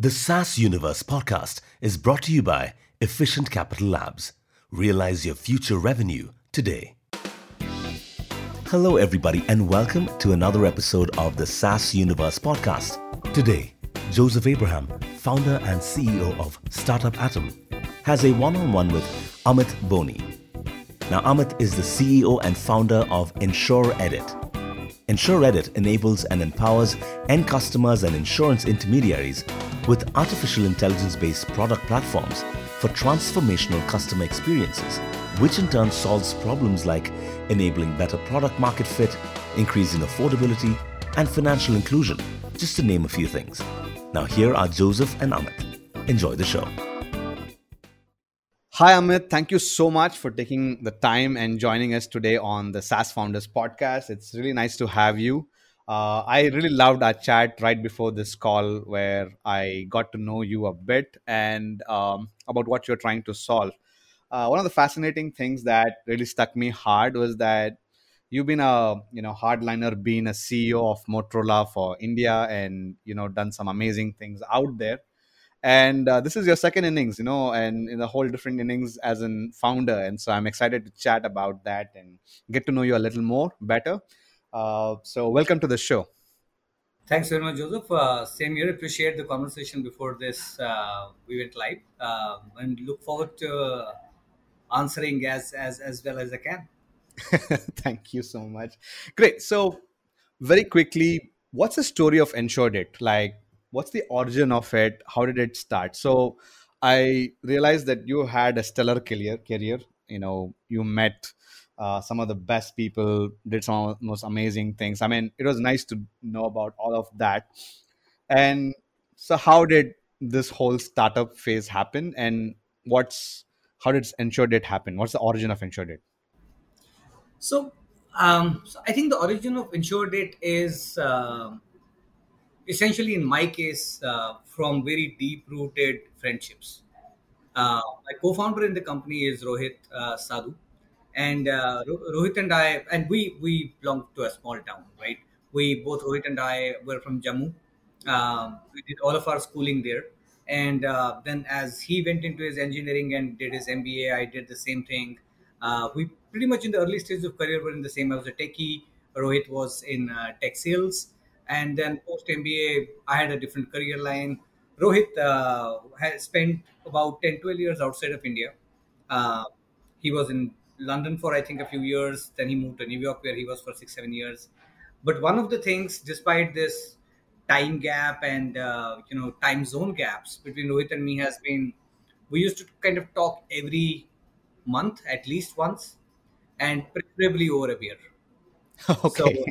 The SaaS Universe podcast is brought to you by Efficient Capital Labs. Realize your future revenue today. Hello, everybody, and welcome to another episode of the SaaS Universe podcast. Today, Joseph Abraham, founder and CEO of Startup Atom, has a one on one with Amit Boni. Now, Amit is the CEO and founder of EnsuredIt. EnsuredIt enables and empowers end customers and insurance intermediaries with artificial intelligence based product platforms for transformational customer experiences, which in turn solves problems like enabling better product market fit, increasing affordability, and financial inclusion, just to name a few things. Now, here are Joseph and Amit. Enjoy the show. Hi, Amit. Thank you so much for taking the time and joining us today on the SaaS Founders podcast. It's really nice to have you. Uh, I really loved our chat right before this call where I got to know you a bit and um, about what you're trying to solve. Uh, one of the fascinating things that really stuck me hard was that you've been a you know hardliner, being a CEO of Motorola for India, and you know done some amazing things out there and uh, this is your second innings you know and in a whole different innings as a founder. And so i'm excited to chat about that and get to know you a little more better. Uh, so welcome to the show. Thanks very much joseph. Uh, same here. Appreciate the conversation before this uh, we went live. Um, and look forward to answering as as as well as i can. Thank you so much. Great. So very quickly what's the story of EnsuredIt like what's the origin of it? How did it start? So i realized that you had a stellar career career. You know you met uh, some of the best people did some of the most amazing things. I mean it was nice to know about all of that. And so how did this whole startup phase happen? And what's how did EnsuredIt happen? What's the origin of EnsuredIt? so, um, so i think the origin of EnsuredIt is uh, essentially in my case uh, from very deep rooted friendships. Uh, my co-founder in the company is rohit uh, sadhu. And uh, rohit and i and we we belong to a small town right? We both rohit and i were from jammu. Um, we did all of our schooling there. And uh, then as he went into his engineering and did his mba i did the same thing. Uh, we pretty much in the early stages of career were in the same. I was a techie. Rohit was in tech sales and then post MBA, I had a different career line. Rohit uh, has spent about 10, 12 years outside of India. Uh, he was in London for, I think, a few years. Then he moved to New York, where he was for six, seven years. But one of the things, despite this time gap and uh, you know time zone gaps between Rohit and me, has been we used to kind of talk every month at least once, and preferably over a beer. Okay. So,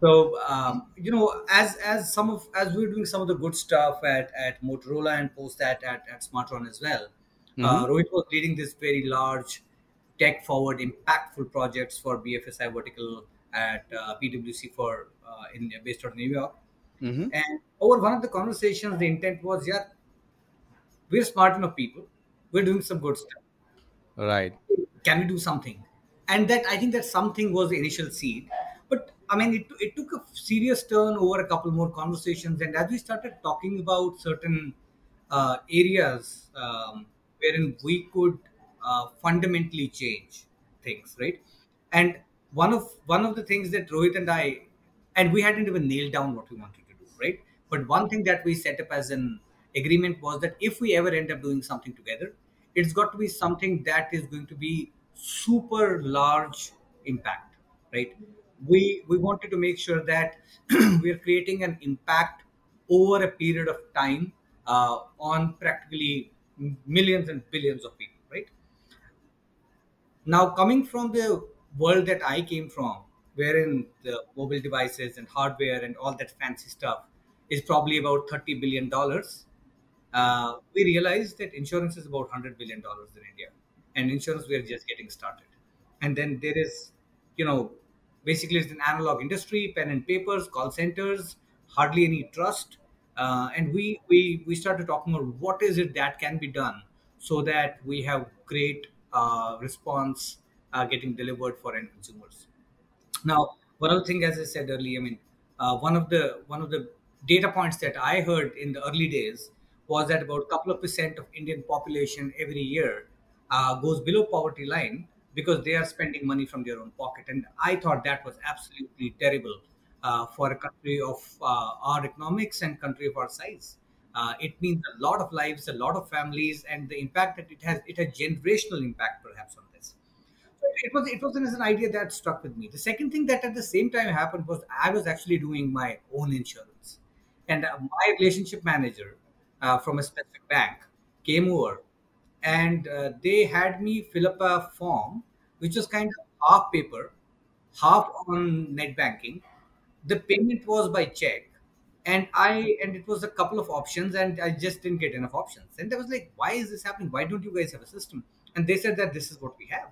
so um, you know, as as some of as we are doing some of the good stuff at at Motorola and post that at at Smartron as well, uh, mm-hmm. uh, Rohit was leading this very large, tech forward, impactful projects for BFSI vertical at uh, PwC for uh, in based out of New York. Mm-hmm. And over one of the conversations, the intent was, yeah, we're smart enough people, we're doing some good stuff. Right. Can we do something? And that I think that something was the initial seed I mean, it, it took a serious turn over a couple more conversations. And as we started talking about certain uh, areas um, wherein we could uh, fundamentally change things, right? And one of one of the things that Rohit and I, and we hadn't even nailed down what we wanted to do, right? But one thing that we set up as an agreement was that if we ever end up doing something together, it's got to be something that is going to be super large impact, right? We we wanted to make sure that we are creating an impact over a period of time uh, on practically millions and billions of people right? Now coming from the world that i came from wherein the mobile devices and hardware and all that fancy stuff is probably about 30 billion dollars uh, we realized that insurance is about 100 billion dollars in india and insurance we are just getting started. And then there is you know basically it's an analog industry pen and papers call centers hardly any trust. Uh, and we we we started talking about what is it that can be done so that we have great uh, response uh, getting delivered for end consumers? Now one of the things as i said earlier i mean uh, one of the one of the data points that I heard in the early days was that about a couple of percent of Indian population every year uh, goes below poverty line because they are spending money from their own pocket, and I thought that was absolutely terrible uh, for a country of uh, our economics and country of our size. Uh, it means a lot of lives, a lot of families, and the impact that it has, it has generational impact perhaps on this. So it was it was an, an idea that struck with me. The second thing that at the same time happened was I was actually doing my own insurance, and uh, my relationship manager uh, from a specific bank came over, and uh, they had me fill up a form which was kind of half paper, half on net banking. The payment was by check, and I and it was a couple of options, and I just didn't get enough options. And I was like, "Why is this happening? Why don't you guys have a system?" And they said that this is what we have.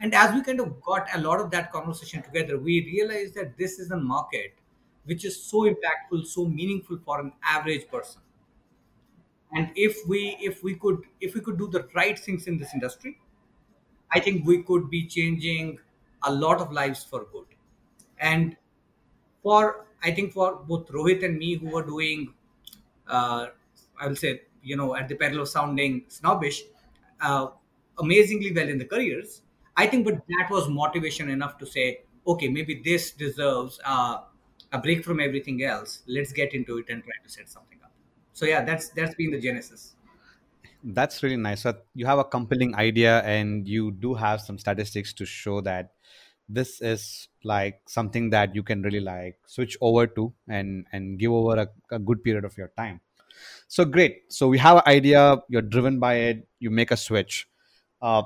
And as we kind of got a lot of that conversation together, we realized that this is a market which is so impactful, so meaningful for an average person. And if we if we could if we could do the right things in this industry, I think we could be changing a lot of lives for good. And for I think for both Rohit and me who were doing, uh, I will say, you know, at the peril of sounding snobbish, uh, amazingly well in the careers. I think, but that was motivation enough to say, okay, maybe this deserves uh, a break from everything else. Let's get into it and try to set something up. So yeah, that's that's been the genesis. That's really nice. So you have a compelling idea, and you do have some statistics to show that this is like something that you can really like switch over to and and give over a, a good period of your time. So great. So we have an idea. You're driven by it. You make a switch. Uh,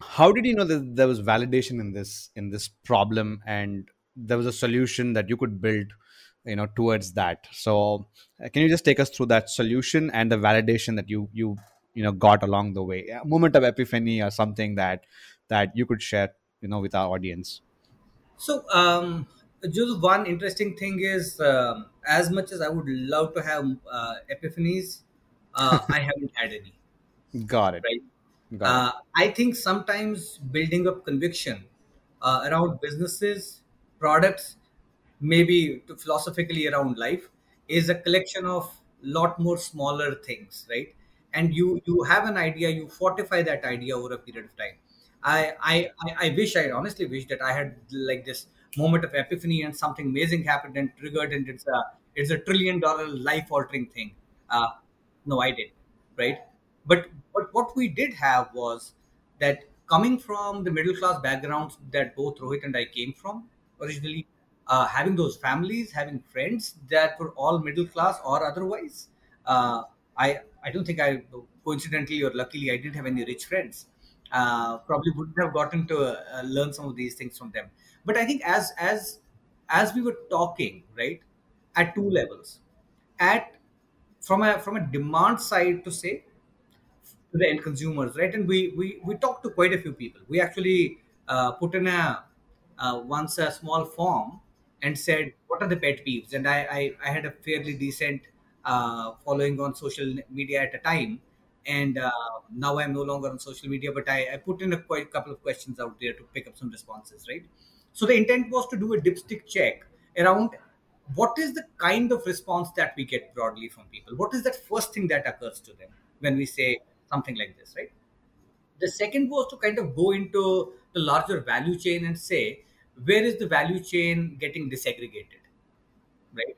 how did you know that there was validation in this in this problem and there was a solution that you could build you know towards that. So uh, can you just take us through that solution and the validation that you you you know got along the way? A moment of epiphany or something that that you could share you know with our audience. So, um, just one interesting thing is, um, as much as I would love to have uh, epiphanies, uh, I haven't had any. got it. Right? got it. Uh, I think sometimes building up conviction uh, around businesses, products, maybe philosophically around life, is a collection of lot more smaller things, right? And you you have an idea, you fortify that idea over a period of time. I I I wish I honestly wish that I had like this moment of epiphany and something amazing happened and triggered and it's a it's a trillion dollar life altering thing. Uh, no, I didn't right? But but what we did have was that coming from the middle class backgrounds that both Rohit and I came from originally, uh, having those families, having friends that were all middle class or otherwise, uh, I I don't think I coincidentally or luckily I didn't have any rich friends. Uh, probably wouldn't have gotten to uh, learn some of these things from them. But I think as as as we were talking, right, at two levels, at from a from a demand side to say to the end consumers, right? And we we we talked to quite a few people. We actually uh, put in a uh, once a small form and said what are the pet peeves, and I I, I had a fairly decent uh, following on social media at a time, and uh, now I'm no longer on social media, but I, I put in a quite couple of questions out there to pick up some responses, right? So the intent was to do a dipstick check around what is the kind of response that we get broadly from people? What is that first thing that occurs to them when we say something like this right? The second was to kind of go into the larger value chain and say where is the value chain getting disaggregated right?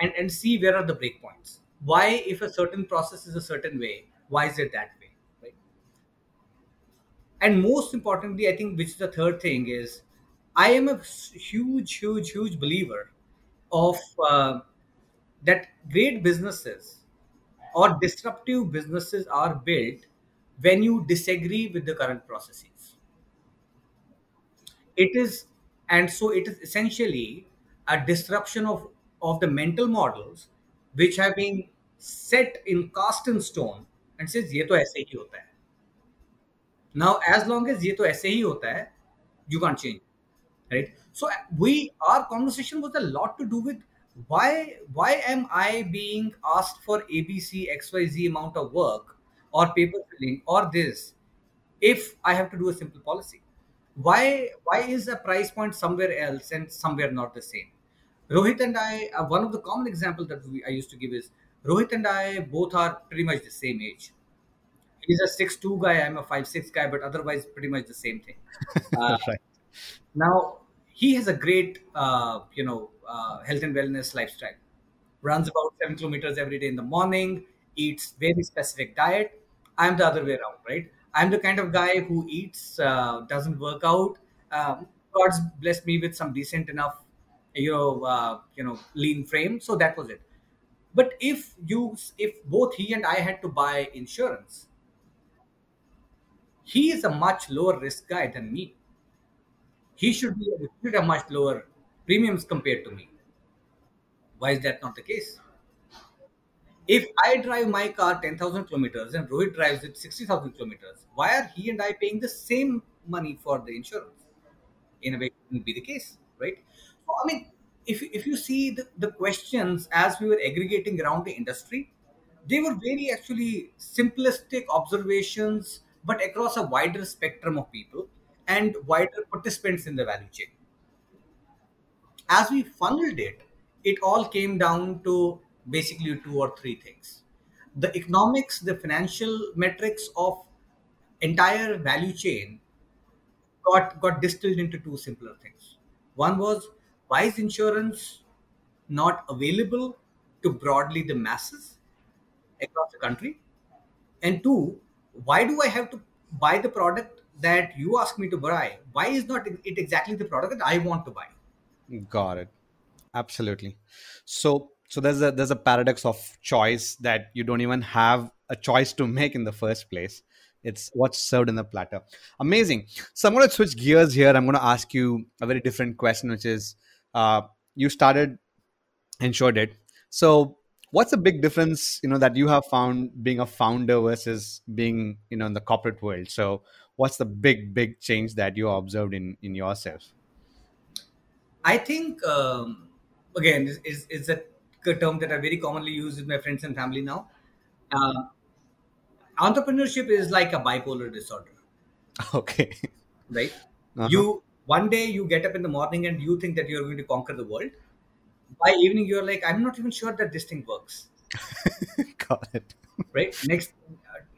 And and see where are the breakpoints why if a certain process is a certain way why is it that way right? And most importantly i think which is the third thing is i am a huge huge huge believer of uh, that great businesses or disruptive businesses are built when you disagree with the current processes. It is and so it is essentially a disruption of of the mental models which have been set in cast in stone and says ye to aise hi hota hai. Now as long as ye to aise hi hota hai you can't change right? So we our conversation was a lot to do with why why am i being asked for abc xyz amount of work or paper filling or this if i have to do a simple policy? Why why is a price point somewhere else and somewhere not the same Rohit and I, uh, one of the common examples that we, I used to give is Rohit and I both are pretty much the same age. He's a six-two guy, I'm a five-six guy, but otherwise pretty much the same thing. Uh, right. Now, he has a great, uh, you know, uh, health and wellness lifestyle. Runs about seven kilometers every day in the morning, eats very specific diet. I'm the other way around, right? I'm the kind of guy who eats, uh, doesn't work out. Um, God's blessed me with some decent enough, you know, uh, you know, lean frame. So that was it. But if you, if both he and I had to buy insurance, he is a much lower risk guy than me. He should be should have much lower premiums compared to me. Why is that not the case? If I drive my car 10,000 kilometers and Rohit drives it 60,000 kilometers, why are he and I paying the same money for the insurance? In a way, it wouldn't be the case, right? So, I mean, if, if you see the, the questions as we were aggregating around the industry, they were very actually simplistic observations, but across a wider spectrum of people and wider participants in the value chain as we funneled it, it all came down to basically two or three things. The economics, the financial metrics of entire value chain got got distilled into two simpler things. One was why is insurance not available to broadly the masses across the country? And two, why do I have to buy the product that you ask me to buy? Why is not it exactly the product that I want to buy? Got it. Absolutely. So so there's a there's a paradox of choice that you don't even have a choice to make in the first place. It's what's served in the platter. Amazing. So I'm going to switch gears here. I'm going to ask you a very different question, which is, uh, you started EnsuredIt. So what's the big difference, you know, that you have found being a founder versus being, you know, in the corporate world? So what's the big big change that you observed in in yourself? I think um, again is is a term that I very commonly use with my friends and family now. Uh, entrepreneurship is like a bipolar disorder, Okay. right? Uh-huh. You one day you get up in the morning and you think that you're going to conquer the world. By evening you're like, I'm not even sure that this thing works, Got it. right? Next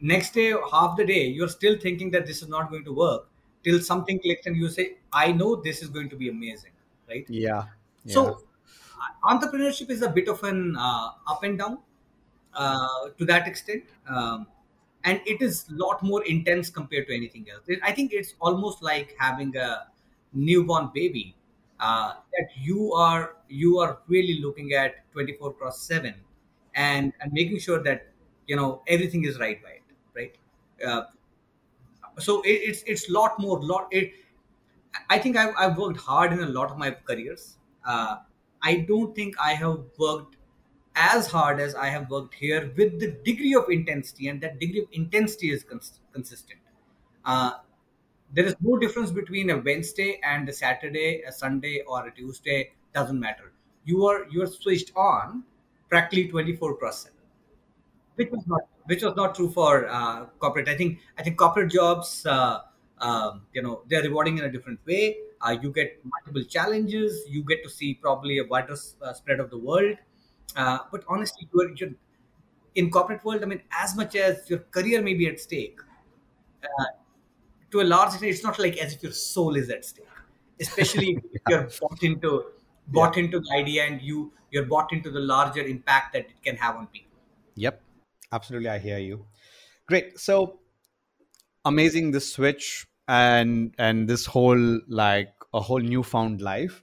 next day, half the day you're still thinking that this is not going to work till something clicks and you say, I know this is going to be amazing, right? Yeah. Yeah. So, entrepreneurship is a bit of an uh, up and down uh, to that extent, um, and it is a lot more intense compared to anything else. It- I think it's almost like having a newborn baby uh, that you are you are really looking at twenty four cross seven, and and making sure that you know everything is right by it, right? Uh, so it, it's it's lot more lot it I think I've, I've worked hard in a lot of my careers. Uh, I don't think I have worked as hard as I have worked here with the degree of intensity, and that degree of intensity is cons- consistent. Uh, there is no difference between a Wednesday and a Saturday, a Sunday, or a Tuesday. Doesn't matter. You are you are switched on practically twenty four seven which was not which was not true for uh, corporate. I think I think corporate jobs, uh, um, you know, they're rewarding in a different way. Uh, you get multiple challenges. You get to see probably a wider uh, spread of the world. Uh, but honestly, you're, you're in corporate world. I mean, as much as your career may be at stake, uh, to a large extent, it's not like as if your soul is at stake. Especially if you're bought into bought into the idea and you you're bought into the larger impact that it can have on people. Yep. Absolutely. I hear you. Great. So amazing this switch and and this whole like a whole newfound life.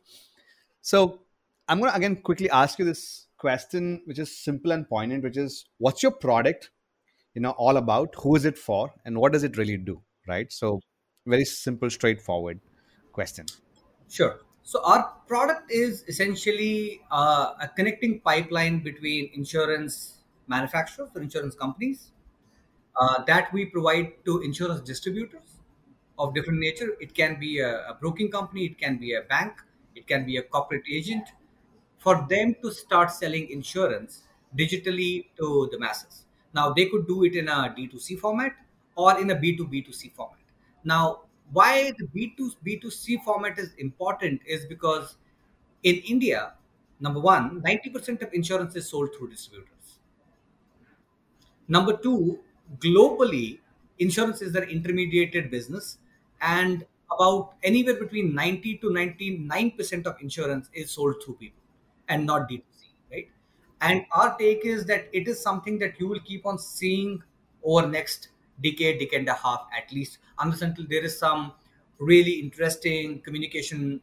So I'm gonna again quickly ask you this question, which is simple and poignant, which is what's your product, you know, all about? Who is it for, and what does it really do? Right. So very simple, straightforward question. Sure. So our product is essentially uh, a connecting pipeline between insurance manufacturers or insurance companies uh, that we provide to insurance distributors of different nature. It can be a, a broking company, it can be a bank, it can be a corporate agent, for them to start selling insurance digitally to the masses. Now, they could do it in a D2C format or in a B2B2C format. Now, why the B2B2C format is important is because in India, Number one, 90% of insurance is sold through distributors. Number two, globally, insurance is an intermediated business, and about anywhere between 90 to 99% of insurance is sold through people and not D2C, right? And our take is that it is something that you will keep on seeing over next decade, decade and a half at least, unless until there is some really interesting communication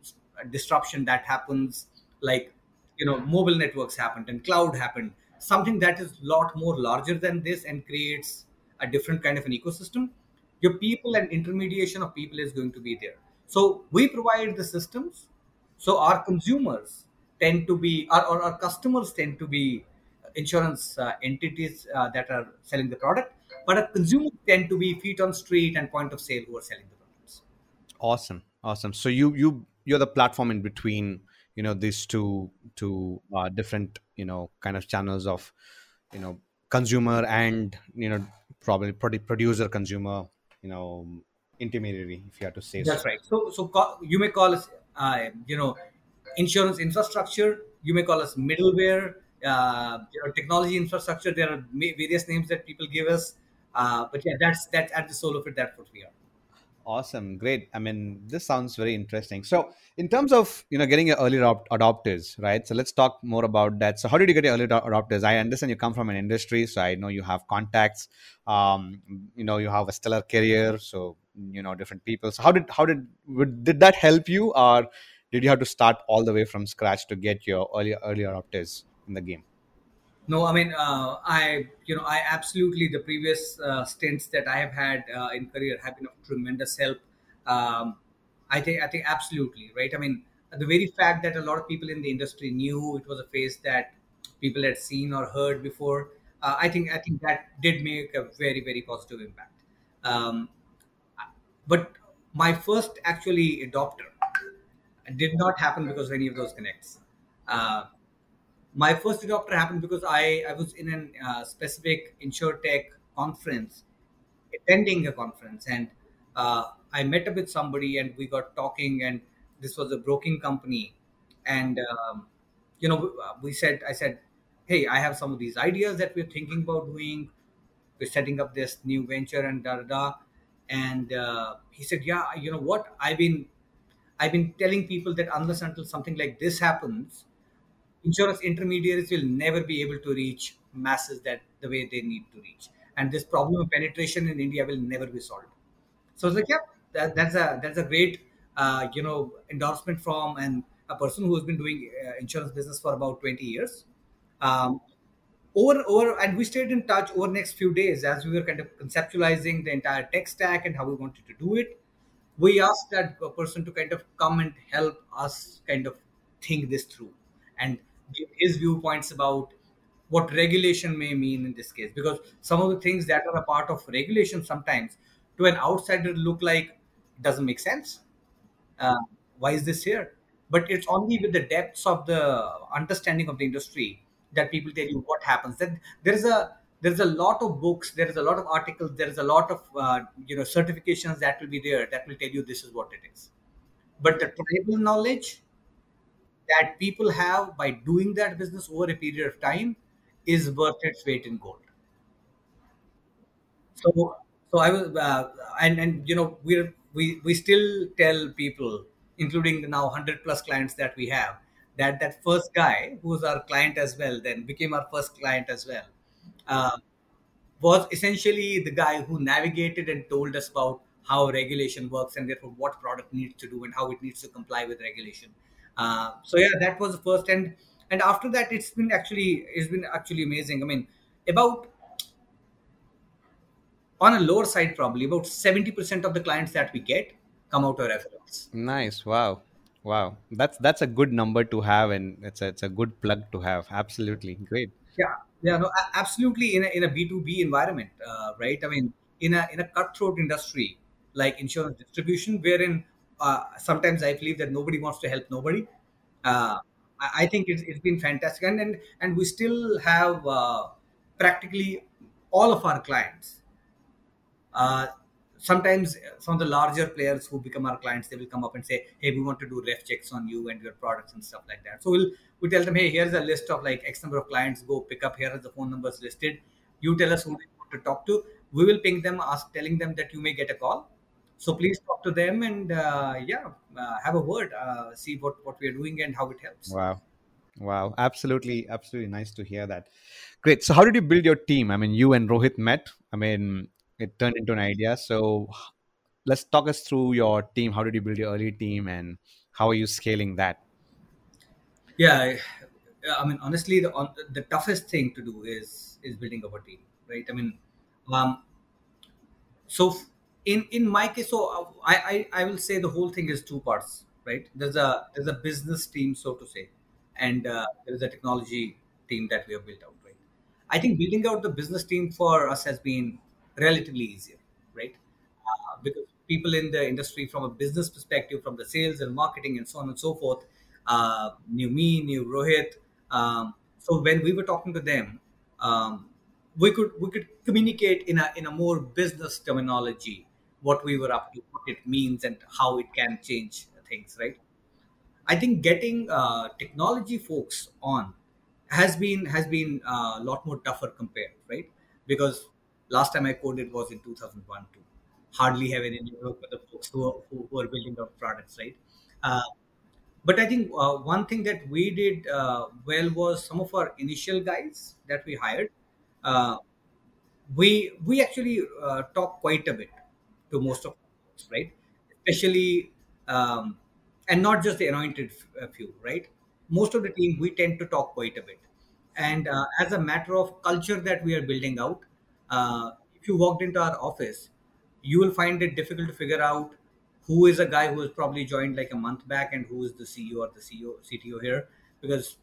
disruption that happens, like you know, mobile networks happened and cloud happened, something that is a lot more larger than this and creates a different kind of an ecosystem. Your people and intermediation of people is going to be there. So we provide the systems. So our consumers tend to be, or, or our customers tend to be insurance uh, entities uh, that are selling the product, but our consumers tend to be feet on street and point of sale who are selling the products. Awesome, awesome. So you you you're the platform in between, you know, these two two uh, different you know kind of channels of, you know, consumer and you know probably producer consumer, you know, intermediary if you have to say That's so. right. So, so ca- you may call us, uh, you know, insurance infrastructure. You may call us middleware. Uh, you know, technology infrastructure. There are various names that people give us. Uh, but yeah, that's that's at the soul of it. That's what we are. Awesome, great. I mean, this sounds very interesting. So, in terms of you know getting your early adop- adopters, right? So let's talk more about that. So, how did you get your early ado- adopters? I understand you come from an industry, so I know you have contacts. Um, you know, you have a stellar career, so you know different people. So, how did how did did that help you, or did you have to start all the way from scratch to get your early early adopters in the game? No, I mean, uh, I you know, I absolutely the previous uh, stints that I have had uh, in career have been of tremendous help. Um, I think I think absolutely right. I mean, the very fact that a lot of people in the industry knew it was a face that people had seen or heard before. Uh, I think I think that did make a very very positive impact. Um, but my first actually adopter did not happen because of any of those connects. Uh, my first adopter happened because I, I was in a uh, specific InsurTech conference, attending a conference, and uh, I met up with somebody and we got talking, and this was a broking company, and um, you know we said I said, hey, I have some of these ideas that we're thinking about doing. We're setting up this new venture and da da da, and uh, he said, yeah, you know what? I've been I've been telling people that unless until something like this happens, insurance intermediaries will never be able to reach masses that the way they need to reach. And this problem of penetration in india will never be solved. So it's like yeah that, that's a that's a great uh, you know endorsement from and a person who has been doing uh, insurance business for about 20 years. Um, over over and we stayed in touch over next few days as we were kind of conceptualizing the entire tech stack and how we wanted to do it. We asked that person to kind of come and help us kind of think this through. And his viewpoints about what regulation may mean in this case. Because some of the things that are a part of regulation sometimes to an outsider look like doesn't make sense. Uh, why is this here? But it's only with the depths of the understanding of the industry that people tell you what happens. That there is a there's a lot of books there is a lot of articles there is a lot of uh, you know certifications that will be there that will tell you this is what it is. But the tribal knowledge that people have by doing that business over a period of time is worth its weight in gold. So so i was uh, and and you know we're we we still tell people including the now 100 plus clients that we have that that first guy who was our client as well then became our first client as well uh, was essentially the guy who navigated and told us about how regulation works and therefore what product needs to do and how it needs to comply with regulation uh, so yeah that was the first and and after that it's been actually it's been actually amazing i mean about on a lower side probably about 70% of the clients that we get come out of referrals Nice. Wow. Wow. That's that's a good number to have, and it's a, it's a good plug to have. Absolutely great. yeah yeah no absolutely in a, in a b2b environment uh, right i mean in a in a cutthroat industry like insurance distribution wherein uh, sometimes i believe that nobody wants to help nobody uh, I, think it's, it's been fantastic and, and and we still have uh, practically all of our clients uh, sometimes some of the larger players who become our clients they will come up and say hey we want to do ref checks on you and your products and stuff like that so we'll we tell them, hey, here's a list of like X number of clients. Go pick up. Here are the phone numbers listed. You tell us who you want to talk to. We will ping them, ask, telling them that you may get a call. So please talk to them and uh, yeah, uh, have a word. Uh, see what what we are doing and how it helps. Wow. Wow, absolutely, absolutely nice to hear that. Great. So, how did you build your team? I mean, you and Rohit met. I mean, it turned into an idea. So, let's talk us through your team. How did you build your early team, and how are you scaling that? Yeah, I, I mean, honestly, the on, the toughest thing to do is is building up a team, right? I mean, um, so in in my case, so uh, I, I I will say the whole thing is two parts, right? There's a there's a business team, so to say, and uh, there is a technology team that we have built out, right? I think building out the business team for us has been relatively easier, right? Uh, because people in the industry, from a business perspective, from the sales and marketing and so on and so forth, uh, knew me, knew Rohit. Um, so when we were talking to them, um, we could we could communicate in a in a more business terminology what we were up to, what it means, and how it can change things, right? I think getting uh, technology folks on has been has been uh, a lot more tougher compared, right? Because last time I coded was in 2001 too. Hardly have any network with the folks who are, who, are building up products, right? Uh, but I think uh, one thing that we did uh, well was some of our initial guys that we hired. Uh, we we actually talk quite a bit to most of us, right? Especially um, and not just the anointed uh, few, right? Most of the team we tend to talk quite a bit, and uh, as a matter of culture that we are building out, uh, if you walked into our office, you will find it difficult to figure out who is a guy who has probably joined like a month back and who is the CEO or the CEO CTO here because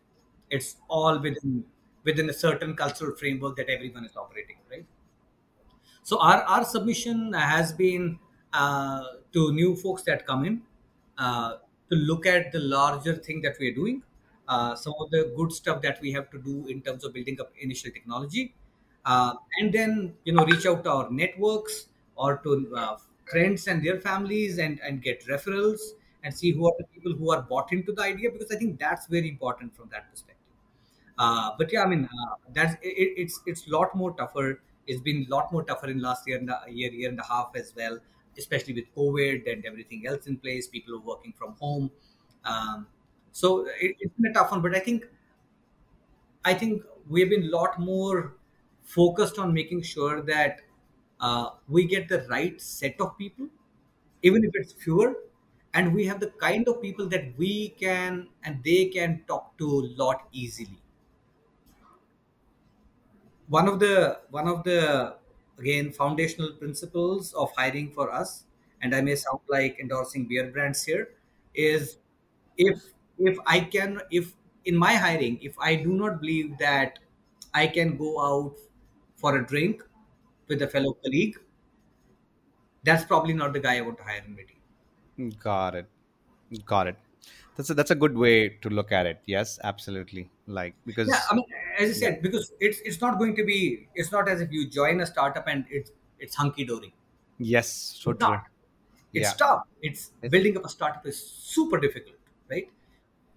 it's all within within a certain cultural framework that everyone is operating, right? So our, our submission has been uh, to new folks that come in uh, to look at the larger thing that we are doing, uh, some of the good stuff that we have to do in terms of building up initial technology, uh, and then you know reach out to our networks or to uh, friends and their families and and get referrals and see who are the people who are bought into the idea because I think that's very important from that perspective. Uh, but yeah, I mean, that's it, it's it's a lot more tougher. It's been a lot more tougher in last year and a year, year and a half as well, especially with COVID and everything else in place. People are working from home, um, so it, it's been a tough one. But I think I think we've been a lot more focused on making sure that uh, we get the right set of people, even if it's fewer, and we have the kind of people that we can and they can talk to a lot easily one of the one of the again foundational principles of hiring for us and i may sound like endorsing beer brands here is if if i can if in my hiring if i do not believe that i can go out for a drink with a fellow colleague that's probably not the guy i want to hire in my team Got it. Got it. That's a, that's a good way to look at it. Yes, absolutely. Like because yeah i mean as i said because it's it's not going to be it's not as if you join a startup and it's it's hunky dory yes, so it's true. not. It's Yeah. tough it's It's, building up a startup is super difficult right?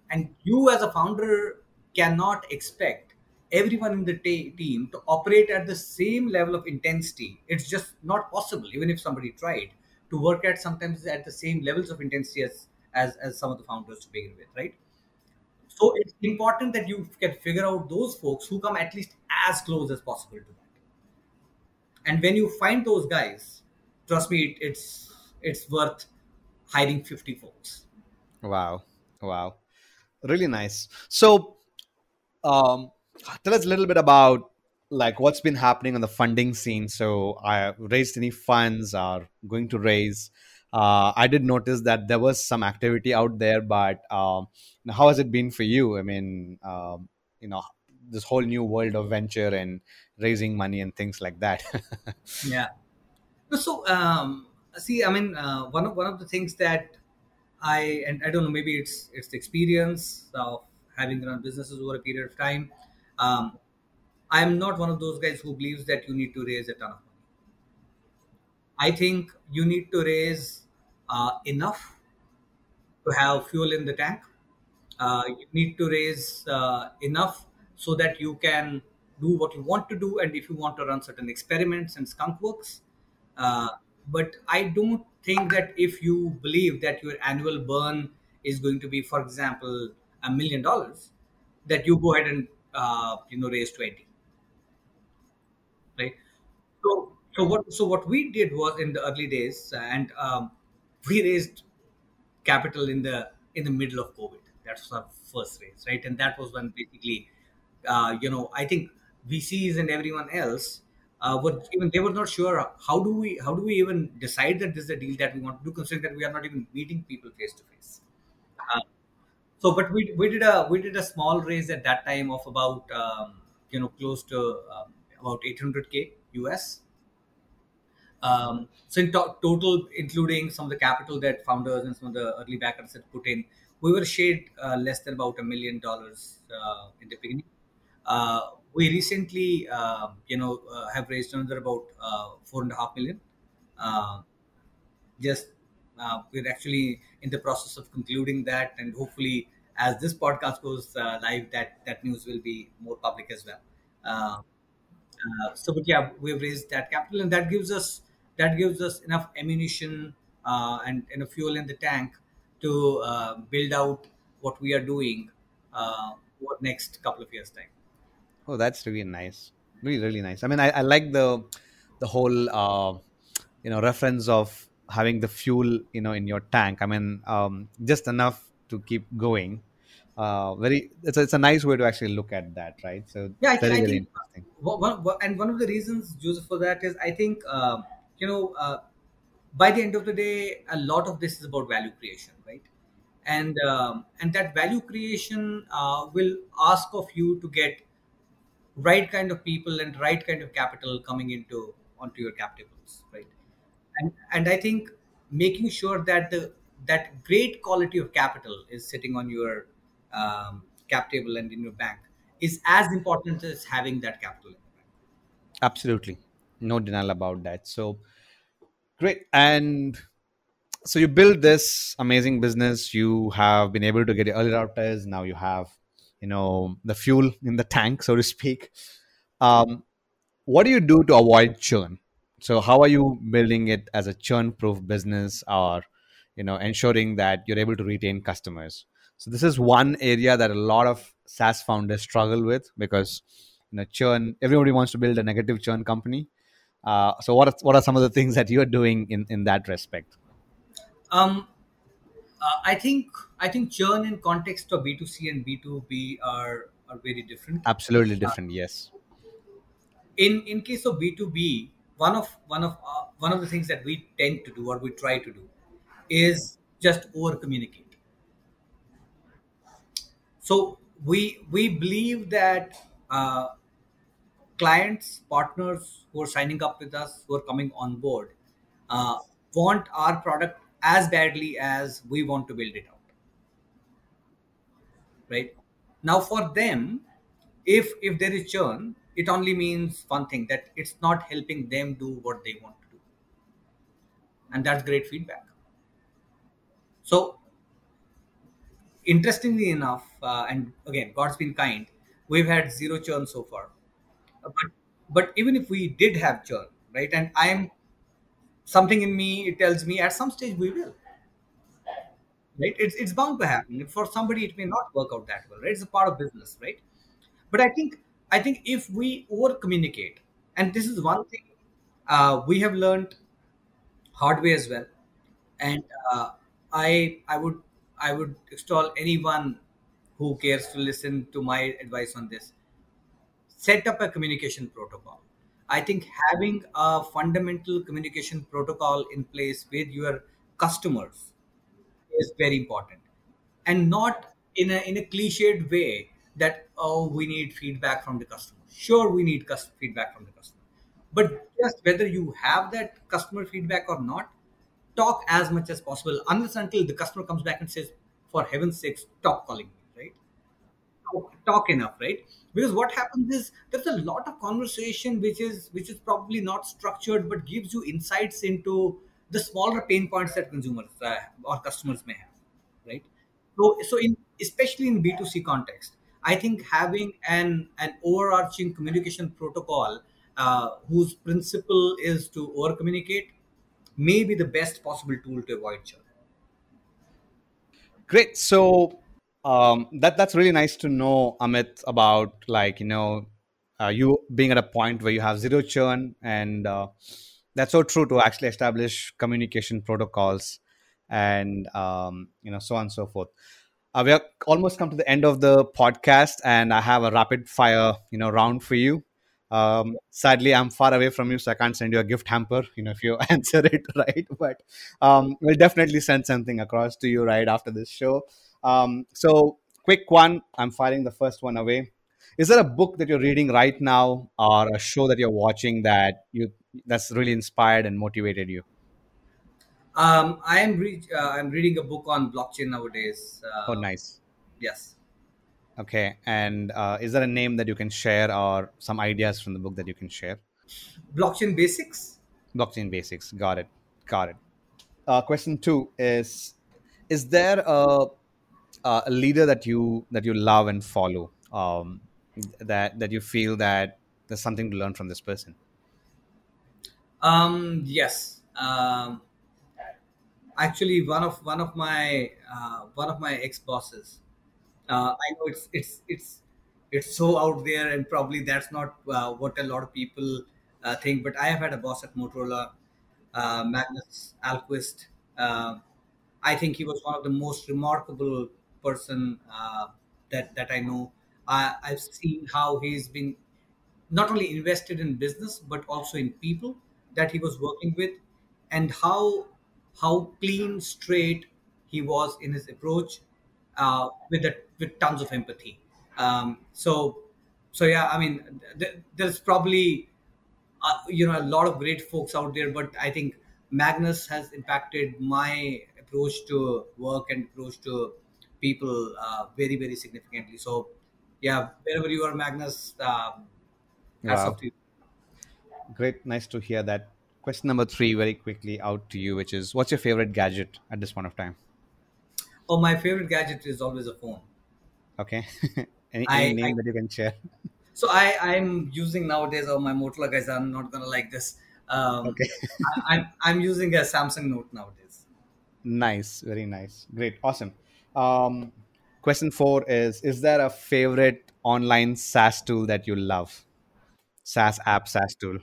And you as a founder cannot expect everyone in the ta- team to operate at the same level of intensity. It's just not possible even if somebody tried to work at sometimes at the same levels of intensity as as, as some of the founders to begin with right so it's important that you can figure out those folks who come at least as close as possible to that and when you find those guys trust me it, it's it's worth hiring 50 folks wow. Wow. Really nice. So, um, tell us a little bit about like what's been happening on the funding scene. So, I raised any funds or going to raise. Uh, I did notice that there was some activity out there, but um, how has it been for you? I mean, um, you know, this whole new world of venture and raising money and things like that. yeah so um see i mean uh, one of one of the things that i and i don't know maybe it's it's the experience of having run businesses over a period of time um i'm not one of those guys who believes that you need to raise a ton of i think you need to raise uh, enough to have fuel in the tank. Uh, you need to raise uh, enough so that you can do what you want to do and if you want to run certain experiments and skunk works. Uh, but i don't think that if you believe that your annual burn is going to be for example a million dollars that you go ahead and uh, you know raise 20 right? So so what so what we did was in the early days and um, we raised capital in the in the middle of covid. That was our first raise right? And that was when basically uh, you know i think vcs and everyone else uh, were even they were not sure how do we how do we even decide that this is a deal that we want to do considering that we are not even meeting people face to face so but we, we did a we did a small raise at that time of about um, you know close to um, about 800k us um, so in to- total, including some of the capital that founders and some of the early backers had put in, we were shared uh, less than about a million dollars uh, in the beginning. Uh, we recently, uh, you know, uh, have raised another about uh, four and a half million. Uh, just uh, we're actually in the process of concluding that, and hopefully, as this podcast goes live, that that news will be more public as well. So, but yeah, we've raised that capital, and that gives us that gives us enough ammunition uh, and and a fuel in the tank to uh, build out what we are doing uh, over next couple of years time. Oh, that's really nice. Really, really nice. I mean, I, I like the the whole uh, you know reference of having the fuel you know in your tank. I mean, um, just enough to keep going. Uh, very, it's a, it's a nice way to actually look at that, right? So Yeah, I, very, I very think interesting. one, one, one- and one of the reasons, Joseph, for that is I think uh, you know uh, by the end of the day, a lot of this is about value creation, right? And um, and that value creation uh, will ask of you to get right kind of people and right kind of capital coming into onto your cap tables, right? And and I think making sure that the that great quality of capital is sitting on your um, cap table and in your bank is as important as having that capital. Absolutely, no denial about that. So great, and so you build this amazing business. You have been able to get early adopters. Now you have, you know, the fuel in the tank, so to speak. Um, what do you do to avoid churn so how are you building it as a churn proof business or you know ensuring that you're able to retain customers so this is one area that a lot of saas founders struggle with because you know churn everybody wants to build a negative churn company uh, so what are, what are some of the things that you're doing in in that respect Um, uh, I think I think churn in context of B two C and B two B are are very different. absolutely different yes In in case of B two B, one of one of uh, one of the things that we tend to do or we try to do is just over communicate. So we we believe that uh, clients, partners who are signing up with us, who are coming on board, uh, want our product as badly as we want to build it out. Right now, for them, if if there is churn, it only means one thing that it's not helping them do what they want to do, and that's great feedback. So interestingly enough, uh, and again, God's been kind. We've had zero churn so far. But but even if we did have churn, right? And I'm something in me it tells me at some stage we will, right? It's it's bound to happen. For somebody, it may not work out that well, right? It's a part of business, right? But I think I think if we over communicate, and this is one thing uh, we have learned hard way as well, and uh, I I would I would extol anyone who cares to listen to my advice on this set up a communication protocol. I think having a fundamental communication protocol in place with your customers is very important and not in a, in a cliched way that, oh, we need feedback from the customer. Sure, we need feedback from the customer. But just whether you have that customer feedback or not, talk as much as possible unless until the customer comes back and says, for heaven's sake, stop calling? Talk, talk enough right because what happens is there's a lot of conversation which is which is probably not structured but gives you insights into the smaller pain points that consumers uh, or customers may have right so so in especially in B2C context. I think having an, an overarching communication protocol uh, whose principle is to over communicate may be the best possible tool to avoid churn. Great. So um, that that's really nice to know, Amit, about like you know uh, you being at a point where you have zero churn, and uh, that's so true to actually establish communication protocols, and um, you know so on and so forth. Uh, we have almost come to the end of the podcast, and I have a rapid fire you know round for you. Um, sadly, I'm far away from you, so I can't send you a gift hamper. You know, if you answer it right, but um, we'll definitely send something across to you right after this show. Um, so, quick one. I'm firing the first one away. Is there a book that you're reading right now, or a show that you're watching that you that's really inspired and motivated you? Um, I am re- uh, I'm reading a book on blockchain nowadays. Oh, Uh, nice. yes. Okay, and uh, is there a name that you can share, or some ideas from the book that you can share? Blockchain basics. Blockchain basics. Got it. Got it. Uh, question two is: Is there a, a leader that you that you love and follow? Um, that that you feel that there's something to learn from this person. Um, yes. Um, actually, one of one of my uh, one of my ex bosses. Uh, I know it's it's it's it's so out there, and probably that's not uh, what a lot of people uh, think. But I have had a boss at Motorola, uh, Magnus Alquist. Uh, I think he was one of the most remarkable person uh, that that I know. I, I've seen how he's been not only invested in business but also in people that he was working with and how how clean straight he was in his approach uh, with the, with tons of empathy um, so so yeah i mean th- there's probably uh, you know a lot of great folks out there but i think magnus has impacted my approach to work and approach to people uh, very very significantly so yeah wherever you are magnus um, Wow, to great, nice to hear that. Question number three, very quickly out to you, which is: What's your favorite gadget at this point of time? Oh, my favorite gadget is always a phone. Okay, any any I, I name that you can share? so I I'm using nowadays. Oh, my Motorola guys, I'm not gonna like this. Um, Okay. I, I'm I'm using a Samsung Note nowadays. Nice, very nice. Great, awesome. Um, question four is Is there a favorite online SaaS tool that you love? SaaS app, SaaS tool.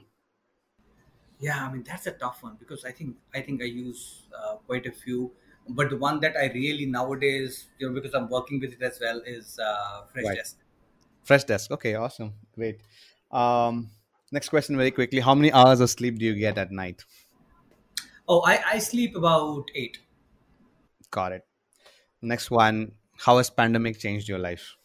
Yeah, I mean that's a tough one because I think I think I use uh, quite a few, but the one that I really nowadays, you know, because I'm working with it as well, is uh, Right. Freshdesk. Freshdesk. Okay, awesome. Great. Um, next question, very quickly. How many hours of sleep do you get at night? Oh, I I sleep about eight. Got it. Next one. How has pandemic changed your life?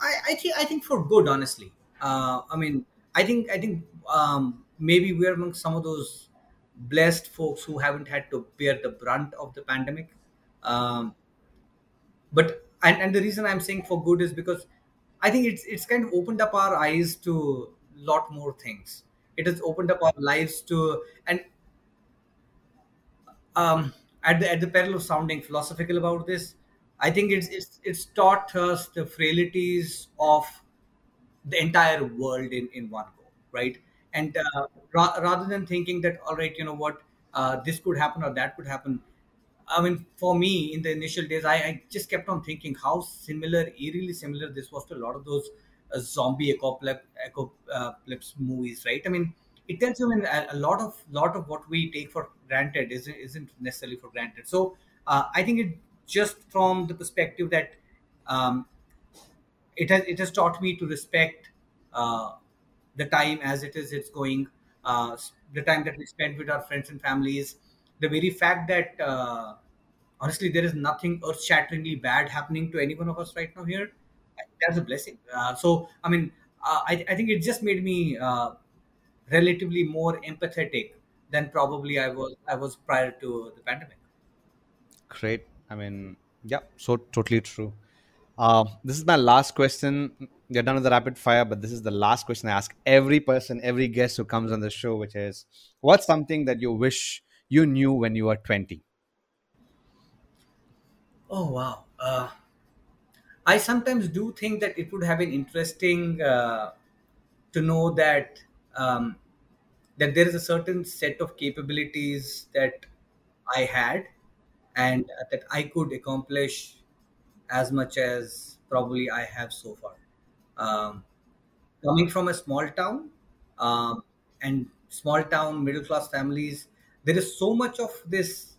I, I think I think for good, honestly. Uh, I mean, I think I think um, maybe we're among some of those blessed folks who haven't had to bear the brunt of the pandemic. Um, but and, and the reason I'm saying for good is because I think it's it's kind of opened up our eyes to a lot more things. It has opened up our lives to and um, at the at the peril of sounding philosophical about this, I think it's it's it's taught us the frailties of the entire world in in one go, right? And uh, ra- rather than thinking that all right, you know what, uh, this could happen or that could happen. I mean, for me, in the initial days, I, I just kept on thinking how similar, eerily similar, this was to a lot of those uh, zombie apocalypse, apocalypse movies, right? I mean, it tells you I mean, a, a lot of lot of what we take for granted isn't isn't necessarily for granted. So uh, I think it just from the perspective that um, it has it has taught me to respect uh, the time as it is it's going uh, the time that we spend with our friends and families the very fact that uh, honestly there is nothing earth-shatteringly bad happening to any one of us right now here that's a blessing uh, so i mean uh, I, I think it just made me relatively more empathetic than probably i was i was prior to the pandemic Great. I mean, yeah, so totally true. Uh, this is my last question. We're done with the rapid fire, but this is the last question I ask every person, every guest who comes on the show, which is what's something that you wish you knew when you were 20? oh wow uh, I sometimes do think that it would have been interesting uh, to know that um, that there is a certain set of capabilities that I had and that I could accomplish as much as probably I have so far. Um, coming from a small town um, and small town middle class families, there is so much of this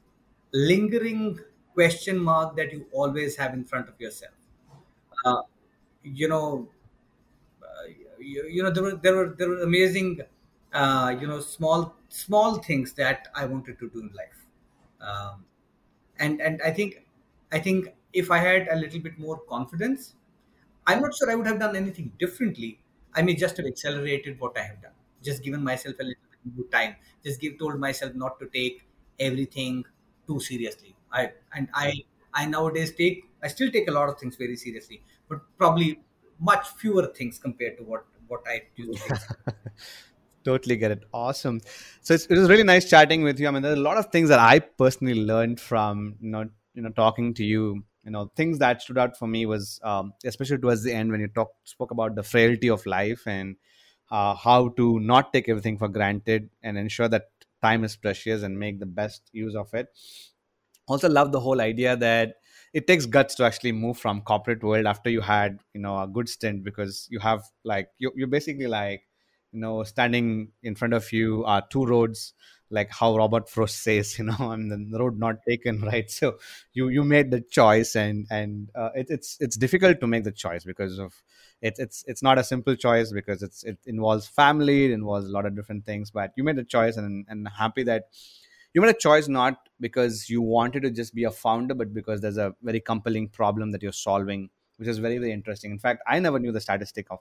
lingering question mark that you always have in front of yourself. Uh, you know, uh, you, you know there were there were there were amazing uh, you know small small things that I wanted to do in life, um, and and I think I think if I had a little bit more confidence, I'm not sure I would have done anything differently. I may just have accelerated what I have done, just given myself a little bit more time, just give told myself not to take everything too seriously. I and I I nowadays take I still take a lot of things very seriously, but probably much fewer things compared to what what I used to take. totally get it. Awesome. So it was really nice chatting with you. I mean there's a lot of things that i personally learned from know you know talking to you. You know things that stood out for me was um, especially towards the end when you talk spoke about the frailty of life and uh, how to not take everything for granted and ensure that time is precious and make the best use of it. Also love the whole idea that it takes guts to actually move from corporate world after you had you know a good stint because you have like you, you're basically like you know standing in front of you are two roads like how robert frost says you know and the road not taken right? So you you made the choice and and uh, it, it's it's difficult to make the choice because of it's it's it's not a simple choice because it's it involves family it involves a lot of different things but you made a choice and and happy that you made a choice not because you wanted to just be a founder but because there's a very compelling problem that you're solving which is very very interesting. In fact i never knew the statistic of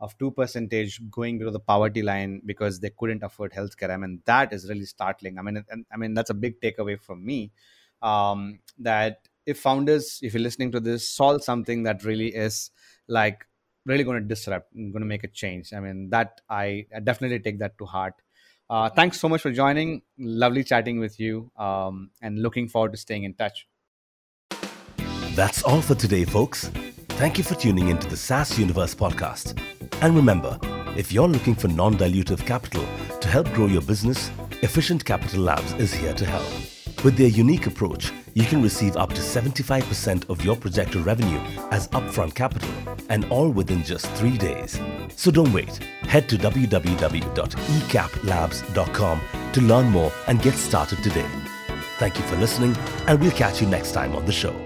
of 2 percentage going below the poverty line because they couldn't afford healthcare. I mean that is really startling. I mean i mean that's a big takeaway from me um, that if founders if you're listening to this solve something that really is like really going to disrupt going to make a change. I mean that i, I definitely take that to heart. Uh, thanks so much for joining. Lovely chatting with you um, and looking forward to staying in touch. That's all for today, folks. Thank you for tuning into the SaaS Universe podcast. And remember, if you're looking for non dilutive capital to help grow your business, Efficient Capital Labs is here to help. With their unique approach, you can receive up to 75% of your projected revenue as upfront capital, and all within just three days. So don't wait. Head to www.ecaplabs.com to learn more and get started today. Thank you for listening, and we'll catch you next time on the show.